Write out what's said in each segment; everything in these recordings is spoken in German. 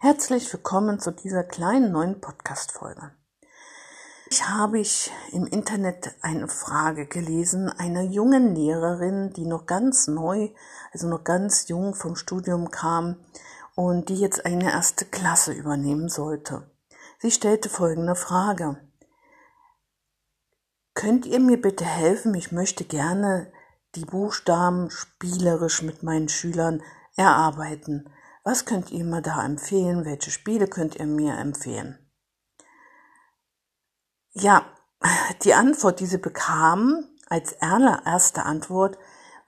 Herzlich willkommen zu dieser kleinen neuen Podcast-Folge. Ich habe ich im Internet eine Frage gelesen einer jungen Lehrerin, die noch ganz neu, also noch ganz jung vom Studium kam und die jetzt eine erste Klasse übernehmen sollte. Sie stellte folgende Frage. Könnt ihr mir bitte helfen? Ich möchte gerne die Buchstaben spielerisch mit meinen Schülern erarbeiten. Was könnt ihr mir da empfehlen? Welche Spiele könnt ihr mir empfehlen? Ja, die Antwort, die sie bekam, als erste Antwort,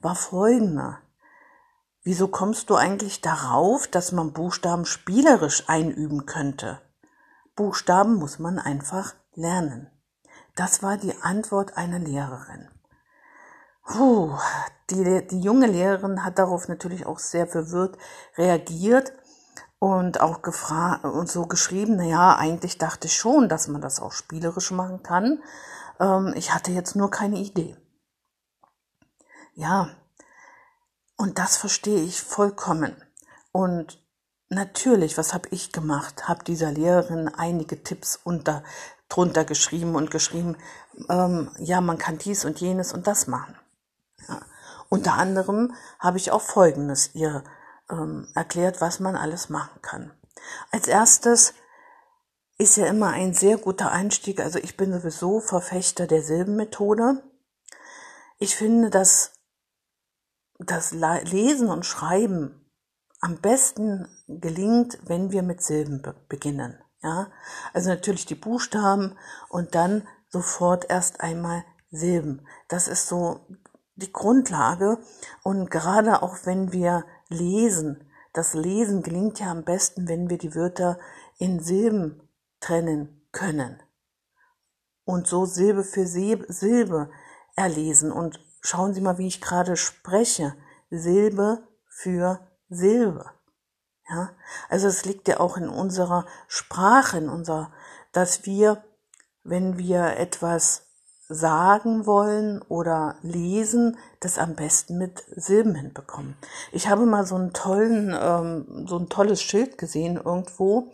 war folgende. Wieso kommst du eigentlich darauf, dass man Buchstaben spielerisch einüben könnte? Buchstaben muss man einfach lernen. Das war die Antwort einer Lehrerin. Puh, die, die junge Lehrerin hat darauf natürlich auch sehr verwirrt reagiert und auch gefragt und so geschrieben, na ja, eigentlich dachte ich schon, dass man das auch spielerisch machen kann. Ähm, ich hatte jetzt nur keine Idee. Ja, und das verstehe ich vollkommen. Und natürlich, was habe ich gemacht? Habe dieser Lehrerin einige Tipps unter drunter geschrieben und geschrieben, ähm, ja, man kann dies und jenes und das machen. Ja. Unter anderem habe ich auch Folgendes ihr ähm, erklärt, was man alles machen kann. Als erstes ist ja immer ein sehr guter Einstieg. Also ich bin sowieso Verfechter der Silbenmethode. Ich finde, dass das Lesen und Schreiben am besten gelingt, wenn wir mit Silben be beginnen. Ja, also natürlich die Buchstaben und dann sofort erst einmal Silben. Das ist so die Grundlage. Und gerade auch wenn wir lesen, das Lesen gelingt ja am besten, wenn wir die Wörter in Silben trennen können. Und so Silbe für Silbe erlesen. Und schauen Sie mal, wie ich gerade spreche. Silbe für Silbe. Ja, also es liegt ja auch in unserer Sprache, in unserer, dass wir, wenn wir etwas sagen wollen oder lesen, das am besten mit Silben hinbekommen. Ich habe mal so einen tollen, ähm, so ein tolles Schild gesehen irgendwo.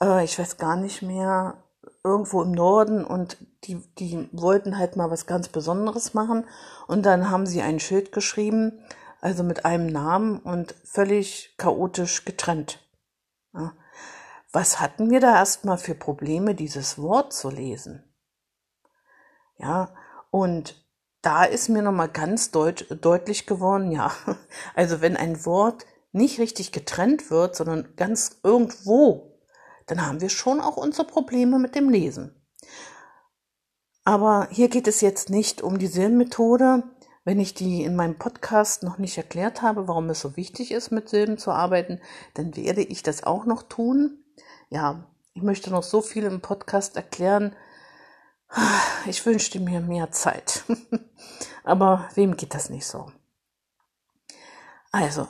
Äh, ich weiß gar nicht mehr, irgendwo im Norden und die, die wollten halt mal was ganz Besonderes machen und dann haben sie ein Schild geschrieben, also mit einem Namen und völlig chaotisch getrennt. Ja. Was hatten wir da erstmal für Probleme, dieses Wort zu lesen? Ja, und da ist mir nochmal ganz deut deutlich geworden, ja, also wenn ein Wort nicht richtig getrennt wird, sondern ganz irgendwo, dann haben wir schon auch unsere Probleme mit dem Lesen. Aber hier geht es jetzt nicht um die Silbenmethode. Wenn ich die in meinem Podcast noch nicht erklärt habe, warum es so wichtig ist, mit Silben zu arbeiten, dann werde ich das auch noch tun. Ja, ich möchte noch so viel im Podcast erklären, ich wünschte mir mehr Zeit. Aber wem geht das nicht so? Also,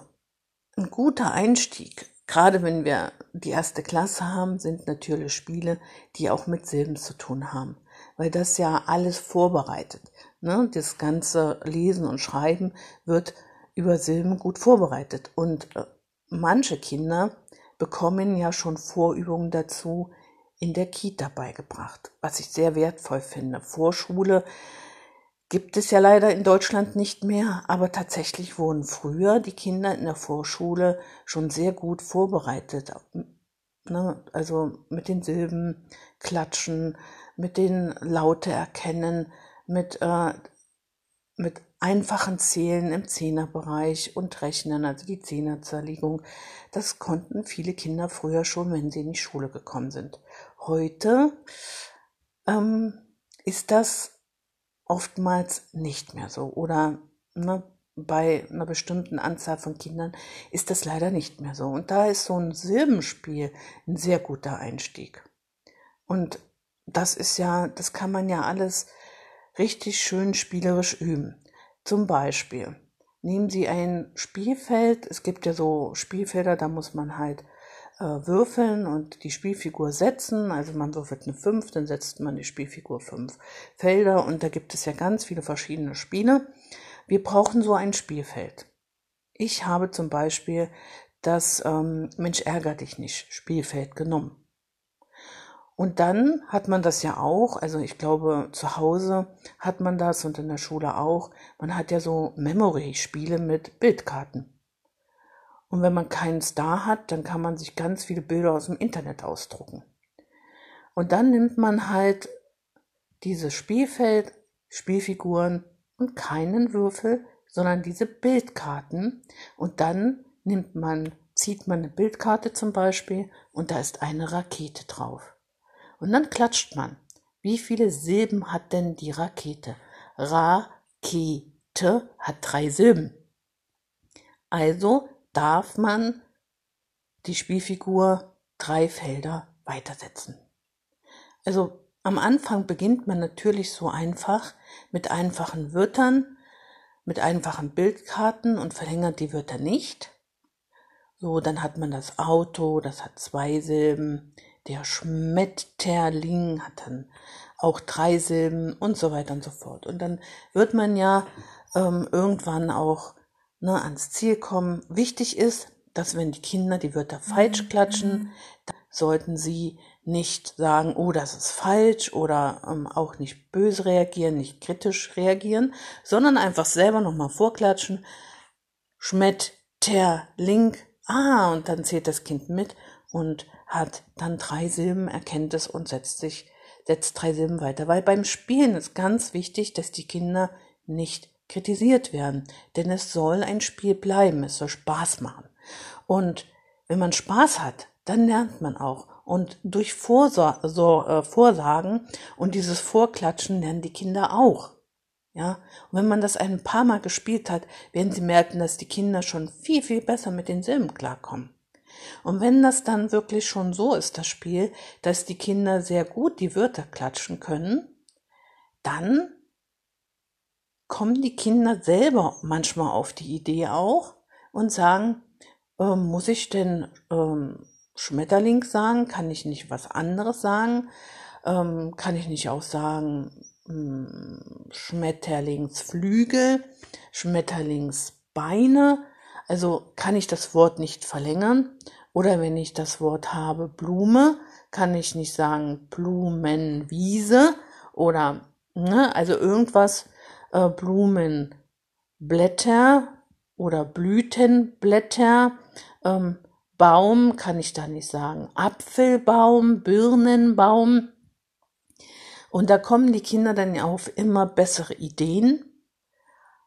ein guter Einstieg, gerade wenn wir die erste Klasse haben, sind natürlich Spiele, die auch mit Silben zu tun haben. Weil das ja alles vorbereitet. Ne? Das ganze Lesen und Schreiben wird über Silben gut vorbereitet. Und äh, manche Kinder bekommen ja schon Vorübungen dazu, in der Kita beigebracht, was ich sehr wertvoll finde. Vorschule gibt es ja leider in Deutschland nicht mehr, aber tatsächlich wurden früher die Kinder in der Vorschule schon sehr gut vorbereitet. Ne? Also mit den Silben klatschen, mit den Laute erkennen, mit, äh, mit einfachen Zählen im Zehnerbereich und Rechnen, also die Zehnerzerlegung. Das konnten viele Kinder früher schon, wenn sie in die Schule gekommen sind. Heute ähm, ist das oftmals nicht mehr so. Oder ne, bei einer bestimmten Anzahl von Kindern ist das leider nicht mehr so. Und da ist so ein Silbenspiel ein sehr guter Einstieg. Und das ist ja, das kann man ja alles richtig schön spielerisch üben. Zum Beispiel nehmen Sie ein Spielfeld. Es gibt ja so Spielfelder, da muss man halt äh, würfeln und die Spielfigur setzen. Also man würfelt eine 5, dann setzt man die Spielfigur 5 Felder und da gibt es ja ganz viele verschiedene Spiele. Wir brauchen so ein Spielfeld. Ich habe zum Beispiel das ähm, Mensch ärger dich nicht Spielfeld genommen. Und dann hat man das ja auch, also ich glaube, zu Hause hat man das und in der Schule auch. Man hat ja so Memory-Spiele mit Bildkarten. Und wenn man keinen Star hat, dann kann man sich ganz viele Bilder aus dem Internet ausdrucken. Und dann nimmt man halt dieses Spielfeld, Spielfiguren und keinen Würfel, sondern diese Bildkarten. Und dann nimmt man, zieht man eine Bildkarte zum Beispiel und da ist eine Rakete drauf. Und dann klatscht man. Wie viele Silben hat denn die Rakete? Rakete hat drei Silben. Also darf man die Spielfigur drei Felder weitersetzen. Also am Anfang beginnt man natürlich so einfach mit einfachen Wörtern, mit einfachen Bildkarten und verlängert die Wörter nicht. So, dann hat man das Auto, das hat zwei Silben. Der Schmetterling hat dann auch drei Silben und so weiter und so fort. Und dann wird man ja ähm, irgendwann auch ne, ans Ziel kommen. Wichtig ist, dass wenn die Kinder die Wörter falsch klatschen, dann sollten sie nicht sagen, oh, das ist falsch oder ähm, auch nicht böse reagieren, nicht kritisch reagieren, sondern einfach selber nochmal vorklatschen. Schmetterling, ah, und dann zählt das Kind mit und hat dann drei Silben, erkennt es und setzt sich, setzt drei Silben weiter. Weil beim Spielen ist ganz wichtig, dass die Kinder nicht kritisiert werden, denn es soll ein Spiel bleiben, es soll Spaß machen. Und wenn man Spaß hat, dann lernt man auch. Und durch äh, Vorsagen und dieses Vorklatschen lernen die Kinder auch. Ja, und wenn man das ein paar Mal gespielt hat, werden sie merken, dass die Kinder schon viel, viel besser mit den Silben klarkommen. Und wenn das dann wirklich schon so ist, das Spiel, dass die Kinder sehr gut die Wörter klatschen können, dann kommen die Kinder selber manchmal auf die Idee auch und sagen, äh, muss ich denn ähm, Schmetterling sagen? Kann ich nicht was anderes sagen? Ähm, kann ich nicht auch sagen hm, Schmetterlingsflügel, Schmetterlingsbeine? Also kann ich das Wort nicht verlängern? Oder wenn ich das Wort habe Blume, kann ich nicht sagen Blumenwiese oder ne, also irgendwas Blumenblätter oder Blütenblätter. Ähm, Baum kann ich da nicht sagen. Apfelbaum, Birnenbaum. Und da kommen die Kinder dann auf immer bessere Ideen.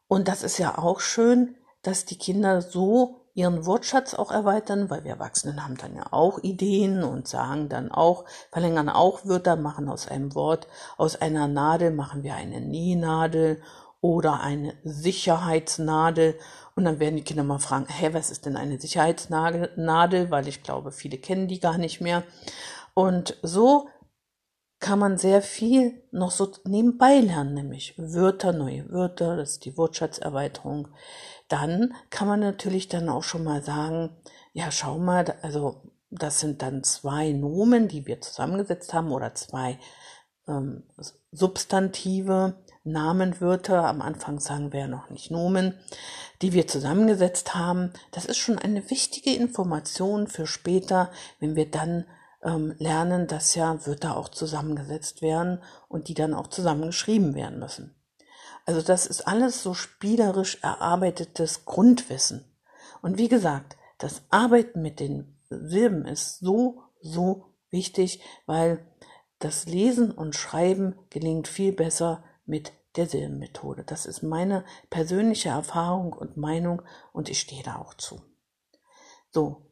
Und das ist ja auch schön, dass die Kinder so ihren Wortschatz auch erweitern, weil wir Erwachsenen haben dann ja auch Ideen und sagen dann auch, verlängern auch Wörter, machen aus einem Wort, aus einer Nadel machen wir eine Nähnadel oder eine Sicherheitsnadel und dann werden die Kinder mal fragen, hä, was ist denn eine Sicherheitsnadel? Weil ich glaube, viele kennen die gar nicht mehr. Und so kann man sehr viel noch so nebenbei lernen, nämlich Wörter, neue Wörter, das ist die Wortschatzerweiterung. Dann kann man natürlich dann auch schon mal sagen, ja, schau mal, also das sind dann zwei Nomen, die wir zusammengesetzt haben oder zwei ähm, Substantive, Namenwörter, am Anfang sagen wir ja noch nicht Nomen, die wir zusammengesetzt haben. Das ist schon eine wichtige Information für später, wenn wir dann ähm, lernen, dass ja Wörter auch zusammengesetzt werden und die dann auch zusammengeschrieben werden müssen. Also das ist alles so spielerisch erarbeitetes Grundwissen. Und wie gesagt, das Arbeiten mit den Silben ist so, so wichtig, weil das Lesen und Schreiben gelingt viel besser mit der Silbenmethode. Das ist meine persönliche Erfahrung und Meinung und ich stehe da auch zu. So,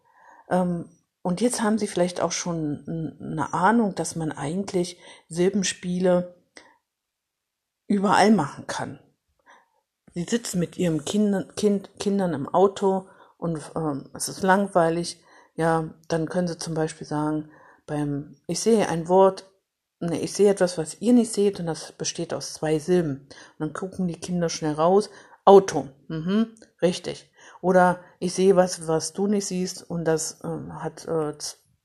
ähm, und jetzt haben Sie vielleicht auch schon eine Ahnung, dass man eigentlich Silbenspiele überall machen kann. Sie sitzen mit Ihrem kind, kind, Kindern im Auto und ähm, es ist langweilig. Ja, dann können Sie zum Beispiel sagen, beim, ich sehe ein Wort Ne, ich sehe etwas, was ihr nicht seht, und das besteht aus zwei Silben. Und dann gucken die Kinder schnell raus. Auto. Mhm, richtig. Oder ich sehe was, was du nicht siehst, und das äh, hat äh,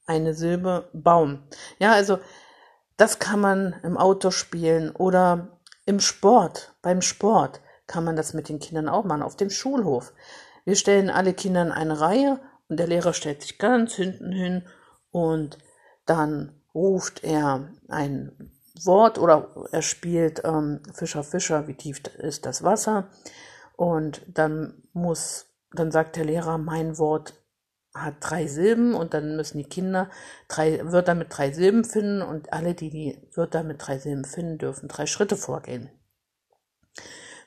eine Silbe Baum. Ja, also das kann man im Auto spielen oder im Sport, beim Sport kann man das mit den Kindern auch machen, auf dem Schulhof. Wir stellen alle Kinder in eine Reihe Und der Lehrer stellt sich ganz hinten hin und dann ruft er ein Wort oder er spielt ähm, Fischer, Fischer, wie tief ist das Wasser? Und dann muss, dann sagt der Lehrer, mein Wort hat drei Silben und dann müssen die Kinder drei Wörter mit drei Silben finden und alle, die die Wörter mit drei Silben finden, dürfen drei Schritte vorgehen.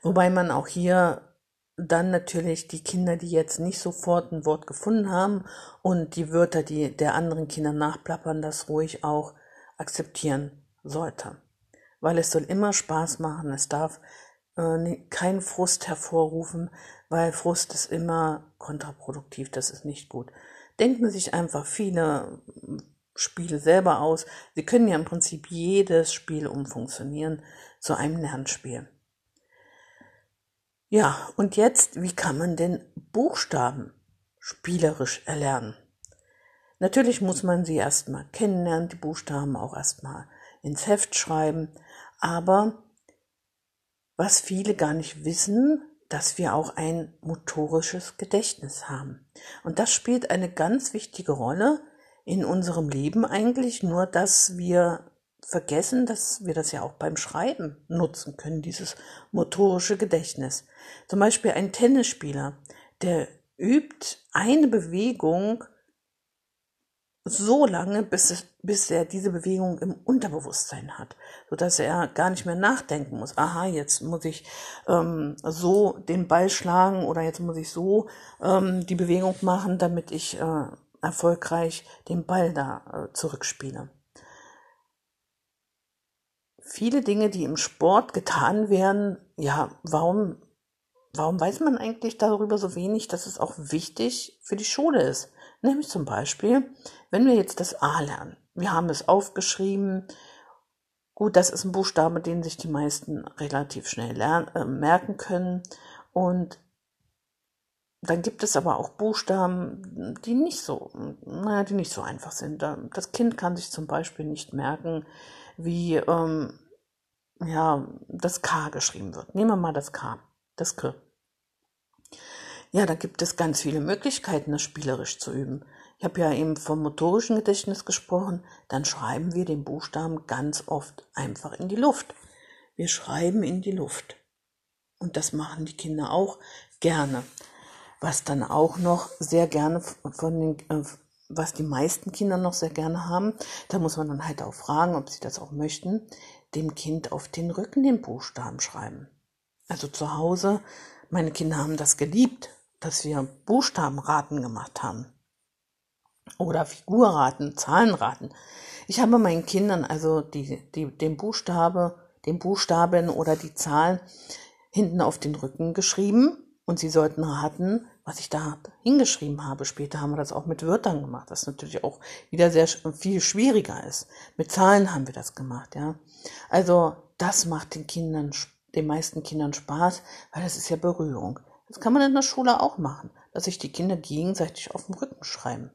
Wobei man auch hier dann natürlich die Kinder, die jetzt nicht sofort ein Wort gefunden haben und die Wörter, die der anderen Kinder nachplappern, das ruhig auch akzeptieren sollte. Weil es soll immer Spaß machen, es darf äh, keinen Frust hervorrufen, weil Frust ist immer kontraproduktiv, das ist nicht gut. Denken sich einfach viele Spiele selber aus. Sie können ja im Prinzip jedes Spiel umfunktionieren zu einem Lernspiel. Ja, und jetzt, wie kann man denn Buchstaben spielerisch erlernen? Natürlich muss man sie erstmal kennenlernen, die Buchstaben auch erstmal ins Heft schreiben, aber was viele gar nicht wissen, dass wir auch ein motorisches Gedächtnis haben. Und das spielt eine ganz wichtige Rolle in unserem Leben eigentlich, nur dass wir vergessen, dass wir das ja auch beim Schreiben nutzen können, dieses motorische Gedächtnis. Zum Beispiel ein Tennisspieler, der übt eine Bewegung so lange, bis, bis er diese Bewegung im Unterbewusstsein hat, so dass er gar nicht mehr nachdenken muss. Aha, jetzt muss ich ähm, so den Ball schlagen oder jetzt muss ich so ähm, die Bewegung machen, damit ich äh, erfolgreich den Ball da äh, zurückspiele. Viele Dinge, die im Sport getan werden, ja, warum, warum weiß man eigentlich darüber so wenig, dass es auch wichtig für die Schule ist? Nämlich zum Beispiel, wenn wir jetzt das A lernen. Wir haben es aufgeschrieben. Gut, das ist ein Buchstabe, den sich die meisten relativ schnell lernen, äh, merken können. Und dann gibt es aber auch Buchstaben, die nicht so, naja, die nicht so einfach sind. Das Kind kann sich zum Beispiel nicht merken, wie ähm, ja, das K geschrieben wird. Nehmen wir mal das K, das K. Ja, da gibt es ganz viele Möglichkeiten, das spielerisch zu üben. Ich habe ja eben vom motorischen Gedächtnis gesprochen. Dann schreiben wir den Buchstaben ganz oft einfach in die Luft. Wir schreiben in die Luft. Und das machen die Kinder auch gerne. Was dann auch noch sehr gerne von den, äh, was die meisten Kinder noch sehr gerne haben, da muss man dann halt auch fragen, ob sie das auch möchten, dem Kind auf den Rücken den Buchstaben schreiben. Also zu Hause, meine Kinder haben das geliebt, dass wir Buchstabenraten gemacht haben. Oder Figurraten, Zahlenraten. Ich habe meinen Kindern also die, die, den Buchstabe, den Buchstaben oder die Zahl hinten auf den Rücken geschrieben und sie sollten raten, was ich da hingeschrieben habe. Später haben wir das auch mit Wörtern gemacht, was natürlich auch wieder sehr viel schwieriger ist. Mit Zahlen haben wir das gemacht, ja. Also das macht den Kindern, den meisten Kindern Spaß, weil das ist ja Berührung. Das kann man in der Schule auch machen, dass sich die Kinder gegenseitig auf dem Rücken schreiben.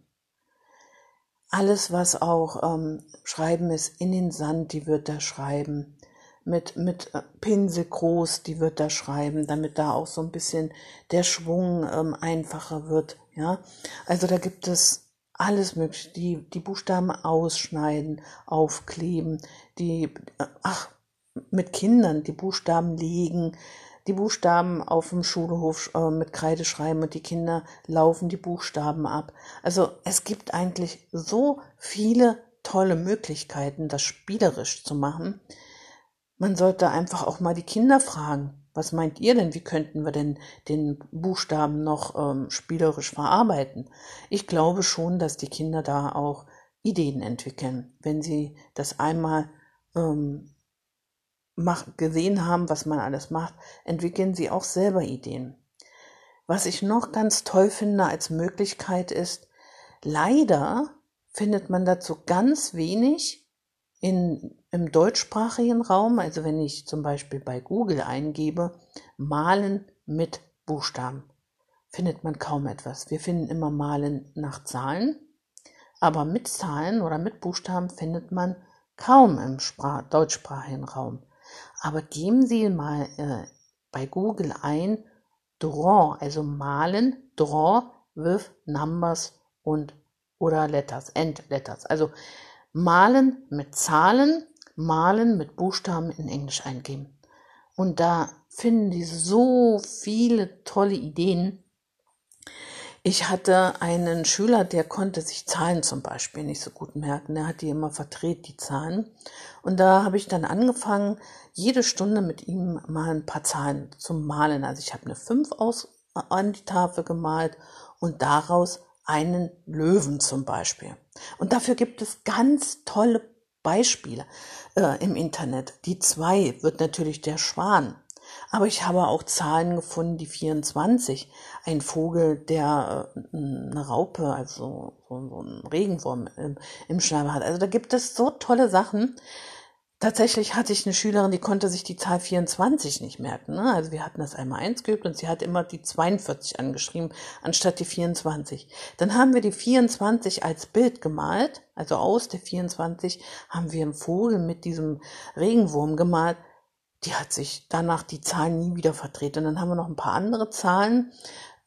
Alles, was auch ähm, Schreiben ist, in den Sand, die wird da schreiben. Mit, mit äh, Pinsel groß, die wird da schreiben, damit da auch so ein bisschen der Schwung ähm, einfacher wird. Ja, also da gibt es alles mögliche. Die, die Buchstaben ausschneiden, aufkleben, die, äh, ach, mit Kindern die Buchstaben legen, die Buchstaben auf dem Schulhof äh, mit Kreide schreiben und die Kinder laufen die Buchstaben ab. Also es gibt eigentlich so viele tolle Möglichkeiten, das spielerisch zu machen. Man sollte einfach auch mal die Kinder fragen, was meint ihr denn, wie könnten wir denn den Buchstaben noch ähm, spielerisch verarbeiten? Ich glaube schon, dass die Kinder da auch Ideen entwickeln, wenn sie das einmal ähm, mach, gesehen haben, was man alles macht, entwickeln sie auch selber Ideen. Was ich noch ganz toll finde als Möglichkeit ist, leider findet man dazu ganz wenig in, im deutschsprachigen Raum, also wenn ich zum Beispiel bei Google eingebe, malen mit Buchstaben, findet man kaum etwas. Wir finden immer malen nach Zahlen, aber mit Zahlen oder mit Buchstaben findet man kaum im Sprach deutschsprachigen Raum. Aber geben Sie mal äh, bei Google ein Draw, also malen, Draw with Numbers und oder Letters, End Letters. Also malen mit Zahlen, malen mit Buchstaben in Englisch eingeben. Und da finden die so viele tolle Ideen. Ich hatte einen Schüler, der konnte sich Zahlen zum Beispiel nicht so gut merken. Der hat die immer verdreht, die Zahlen. Und da habe ich dann angefangen, jede Stunde mit ihm mal ein paar Zahlen zu malen. Also ich habe eine 5 aus, an die Tafel gemalt und daraus einen Löwen zum Beispiel. Und dafür gibt es ganz tolle Beispiele äh, im Internet. Die zwei wird natürlich der Schwan. Aber ich habe auch Zahlen gefunden, die 24. Ein Vogel, der äh, eine Raupe, also so, ein Regenwurm im, im Schnabel hat. Also da gibt es so tolle Sachen. Tatsächlich hatte ich eine Schülerin, die konnte sich die Zahl 24 nicht merken. Ne? Also wir hatten das einmal eins geübt und sie hat immer die 42 angeschrieben, anstatt die 24. Dann haben wir die 24 als Bild gemalt, also aus der 24 haben wir einen Vogel mit diesem Regenwurm gemalt. Die hat sich danach die Zahlen nie wieder verdreht. Und dann haben wir noch ein paar andere Zahlen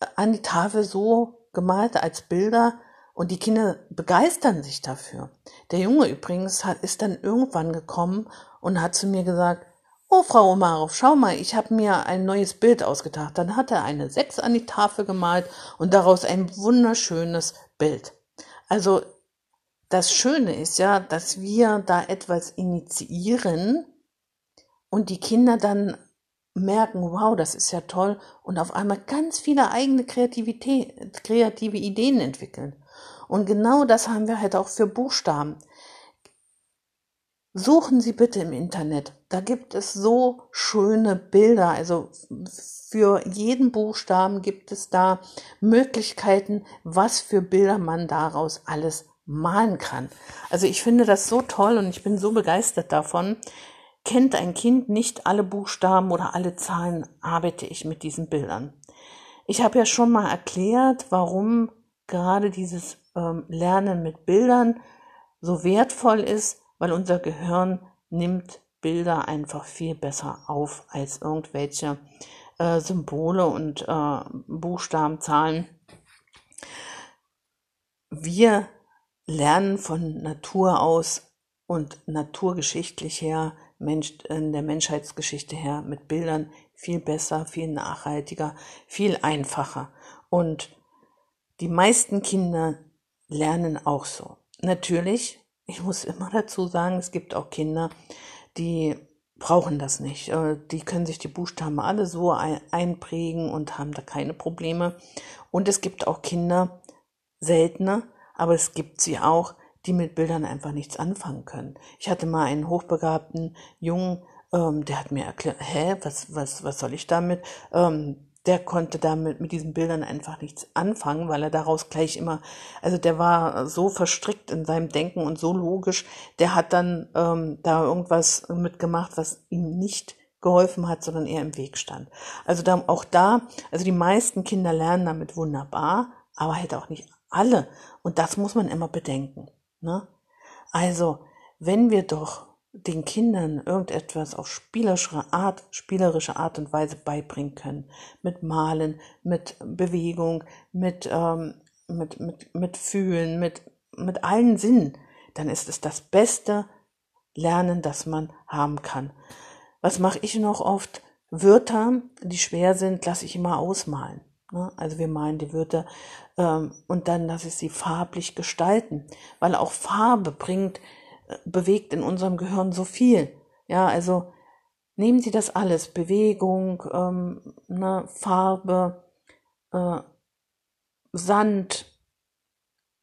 äh, an die Tafel so gemalt als Bilder, und die Kinder begeistern sich dafür. Der Junge übrigens hat, ist dann irgendwann gekommen und hat zu mir gesagt, Oh, Frau Omarov, schau mal, ich habe mir ein neues Bild ausgedacht. Dann hat er eine Sechs an die Tafel gemalt und daraus ein wunderschönes Bild. Also das Schöne ist ja, dass wir da etwas initiieren und die Kinder dann merken, wow, das ist ja toll und auf einmal ganz viele eigene Kreativität, kreative Ideen entwickeln. Und genau das haben wir halt auch für Buchstaben. Suchen Sie bitte im Internet. Da gibt es so schöne Bilder. Also für jeden Buchstaben gibt es da Möglichkeiten, was für Bilder man daraus alles malen kann. Also ich finde das so toll und ich bin so begeistert davon. Kennt ein Kind nicht alle Buchstaben oder alle Zahlen, arbeite ich mit diesen Bildern. Ich habe ja schon mal erklärt, warum gerade dieses ähm, Lernen mit Bildern so wertvoll ist, weil unser Gehirn nimmt Bilder einfach viel besser auf als irgendwelche äh, Symbole und äh, Buchstaben, Zahlen. Wir lernen von Natur aus und naturgeschichtlich her, Mensch, in der Menschheitsgeschichte her, mit Bildern viel besser, viel nachhaltiger, viel einfacher. Und die meisten Kinder lernen auch so. Natürlich, ich muss immer dazu sagen, es gibt auch Kinder, die brauchen das nicht. Äh, die können sich die Buchstaben alle so einprägen und haben da keine Probleme. Und es gibt auch Kinder, seltener, aber es gibt sie auch, die mit Bildern einfach nichts anfangen können. Ich hatte mal einen hochbegabten Jungen, ähm, der hat mir erklärt, hä, was, was, was soll ich damit? Ähm, der konnte damit mit diesen Bildern einfach nichts anfangen, weil er daraus gleich immer, also der war so verstrickt in seinem Denken und so logisch, der hat dann ähm, da irgendwas mitgemacht, was ihm nicht geholfen hat, sondern eher im Weg stand. Also da, auch da, also die meisten Kinder lernen damit wunderbar, aber halt auch nicht alle. Und das muss man immer bedenken. Ne? Also, wenn wir doch den Kindern irgendetwas auf spielerische Art, spielerische Art und Weise beibringen können. Mit Malen, mit Bewegung, mit, ähm, mit, mit, mit Fühlen, mit, mit allen Sinnen, dann ist es das beste Lernen, das man haben kann. Was mache ich noch oft? Wörter, die schwer sind, lasse ich immer ausmalen. Ne? Also wir malen die Wörter ähm, und dann lasse ich sie farblich gestalten, weil auch Farbe bringt bewegt in unserem Gehirn so viel. Ja, also nehmen Sie das alles, Bewegung, ähm, ne, Farbe, äh, Sand,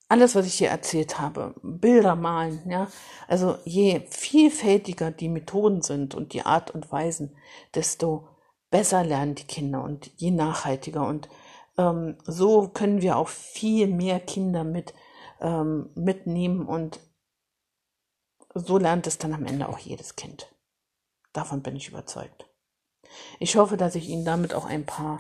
alles, was ich hier erzählt habe, Bilder malen, ja. Also je vielfältiger die Methoden sind und die Art und Weisen, desto besser lernen die Kinder und je nachhaltiger. Und ähm, so können wir auch viel mehr Kinder mit ähm, mitnehmen und so lernt es dann am Ende auch jedes Kind. Davon bin ich überzeugt. Ich hoffe, dass ich Ihnen damit auch ein paar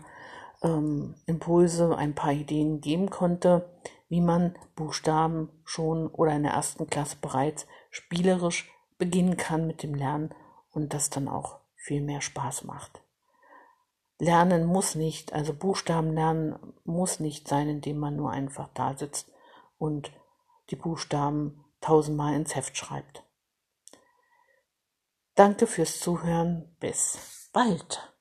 ähm, Impulse, ein paar Ideen geben konnte, wie man Buchstaben schon oder in der ersten Klasse bereits spielerisch beginnen kann mit dem Lernen und das dann auch viel mehr Spaß macht. Lernen muss nicht, also Buchstaben lernen muss nicht sein, indem man nur einfach da sitzt und die Buchstaben tausendmal ins Heft schreibt. Danke fürs Zuhören. Bis bald.